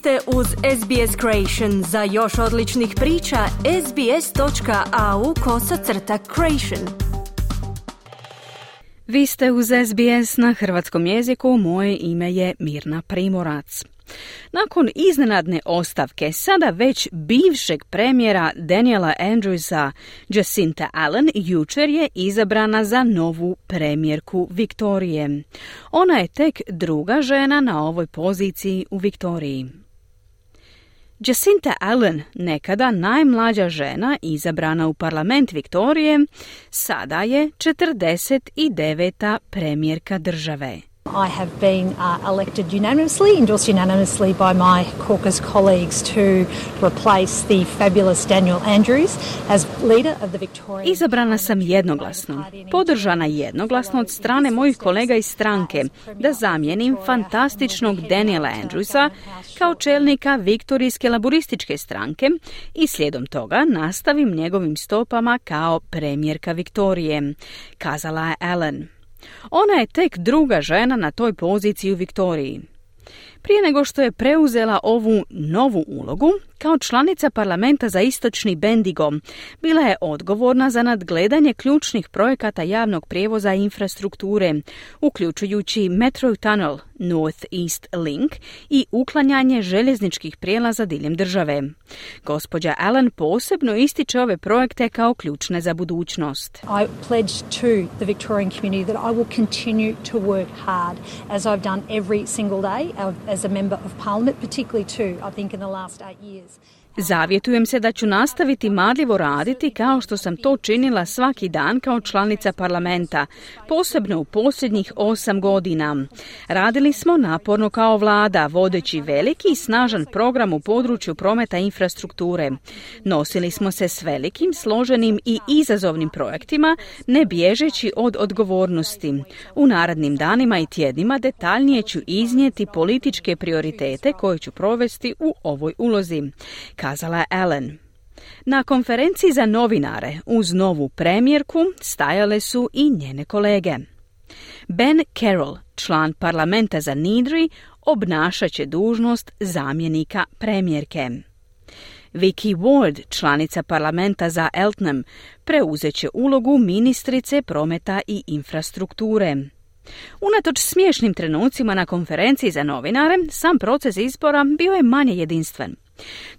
ste uz SBS Creation. Za još odličnih priča, sbs.au kosacrta creation. Vi ste uz SBS na hrvatskom jeziku, moje ime je Mirna Primorac. Nakon iznenadne ostavke sada već bivšeg premijera Daniela Andrewsa, Jacinta Allen jučer je izabrana za novu premijerku Viktorije. Ona je tek druga žena na ovoj poziciji u Viktoriji. Jacinta Allen, nekada najmlađa žena izabrana u parlament Viktorije, sada je 49. premijerka države. I have been uh, elected unanimously, endorsed unanimously by my caucus colleagues to replace the fabulous Daniel Andrews as leader of the Victorian... Izabrana sam jednoglasno, podržana jednoglasno od strane mojih kolega iz stranke da zamijenim fantastičnog Daniela Andrewsa kao čelnika Viktorijske laborističke stranke i slijedom toga nastavim njegovim stopama kao premijerka Viktorije, kazala je Ellen. Ona je tek druga žena na toj poziciji u Viktoriji. Prije nego što je preuzela ovu novu ulogu, kao članica parlamenta za istočni Bendigo, bila je odgovorna za nadgledanje ključnih projekata javnog prijevoza i infrastrukture, uključujući Metro Tunnel, North East Link i uklanjanje željezničkih prijelaza diljem države. Gospođa Allen posebno ističe ove projekte kao ključne za budućnost. I pledge to the Victorian community that I will continue to work hard as I've done every single day as a member of parliament, particularly too, I think in the last eight years. Zavjetujem se da ću nastaviti marljivo raditi kao što sam to činila svaki dan kao članica parlamenta, posebno u posljednjih osam godina. Radili smo naporno kao vlada, vodeći veliki i snažan program u području prometa infrastrukture. Nosili smo se s velikim, složenim i izazovnim projektima, ne bježeći od odgovornosti. U narednim danima i tjednima detaljnije ću iznijeti političke prioritete koje ću provesti u ovoj ulozi kazala Ellen. Na konferenciji za novinare uz novu premijerku stajale su i njene kolege. Ben Carroll, član parlamenta za Nidri, obnašat će dužnost zamjenika premijerke. Vicky Ward, članica parlamenta za Eltnam, preuzet će ulogu ministrice prometa i infrastrukture. Unatoč smiješnim trenucima na konferenciji za novinare, sam proces izbora bio je manje jedinstven.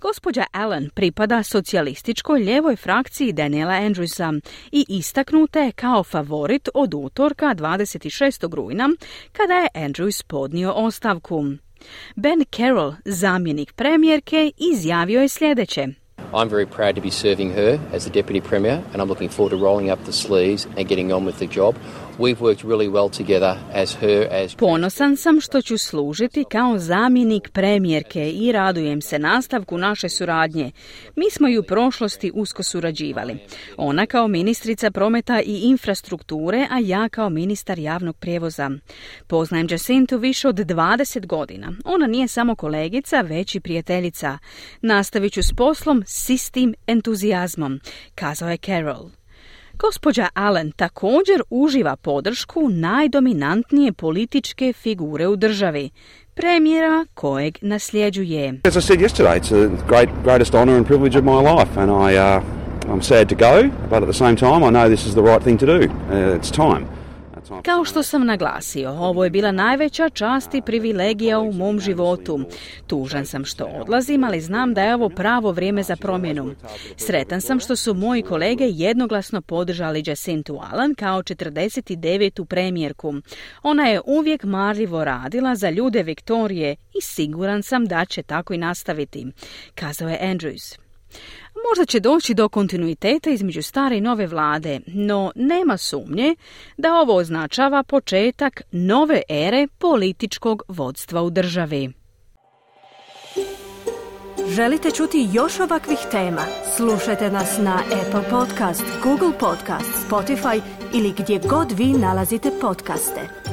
Gospođa Allen pripada socijalističkoj ljevoj frakciji Daniela Andrewsa i istaknuta je kao favorit od utorka 26. rujna kada je Andrews podnio ostavku. Ben Carroll, zamjenik premijerke, izjavio je sljedeće. I'm very proud to be serving her as the Deputy Premier and I'm looking forward to rolling up the sleeves and getting on with the job. Ponosan sam što ću služiti kao zamjenik premijerke i radujem se nastavku naše suradnje. Mi smo i u prošlosti usko surađivali. Ona kao ministrica prometa i infrastrukture, a ja kao ministar javnog prijevoza. Poznajem Jacintu više od 20 godina. Ona nije samo kolegica, već i prijateljica. Nastavit ću s poslom s istim entuzijazmom, kazao je Carol. Gospođa Allen također uživa podršku najdominantnije političke figure u državi, premijera kojeg nasljeđuje. As but at the same time I know this is the right thing to do. Uh, it's time. Kao što sam naglasio, ovo je bila najveća čast i privilegija u mom životu. Tužan sam što odlazim, ali znam da je ovo pravo vrijeme za promjenu. Sretan sam što su moji kolege jednoglasno podržali Jacintu Allen kao 49. premijerku. Ona je uvijek marljivo radila za ljude Viktorije i siguran sam da će tako i nastaviti, kazao je Andrews. Možda će doći do kontinuiteta između stare i nove vlade, no nema sumnje da ovo označava početak nove ere političkog vodstva u državi. Želite čuti još ovakvih tema? Slušajte nas na Apple Podcast, Google Podcast, Spotify ili gdje god vi nalazite podcaste.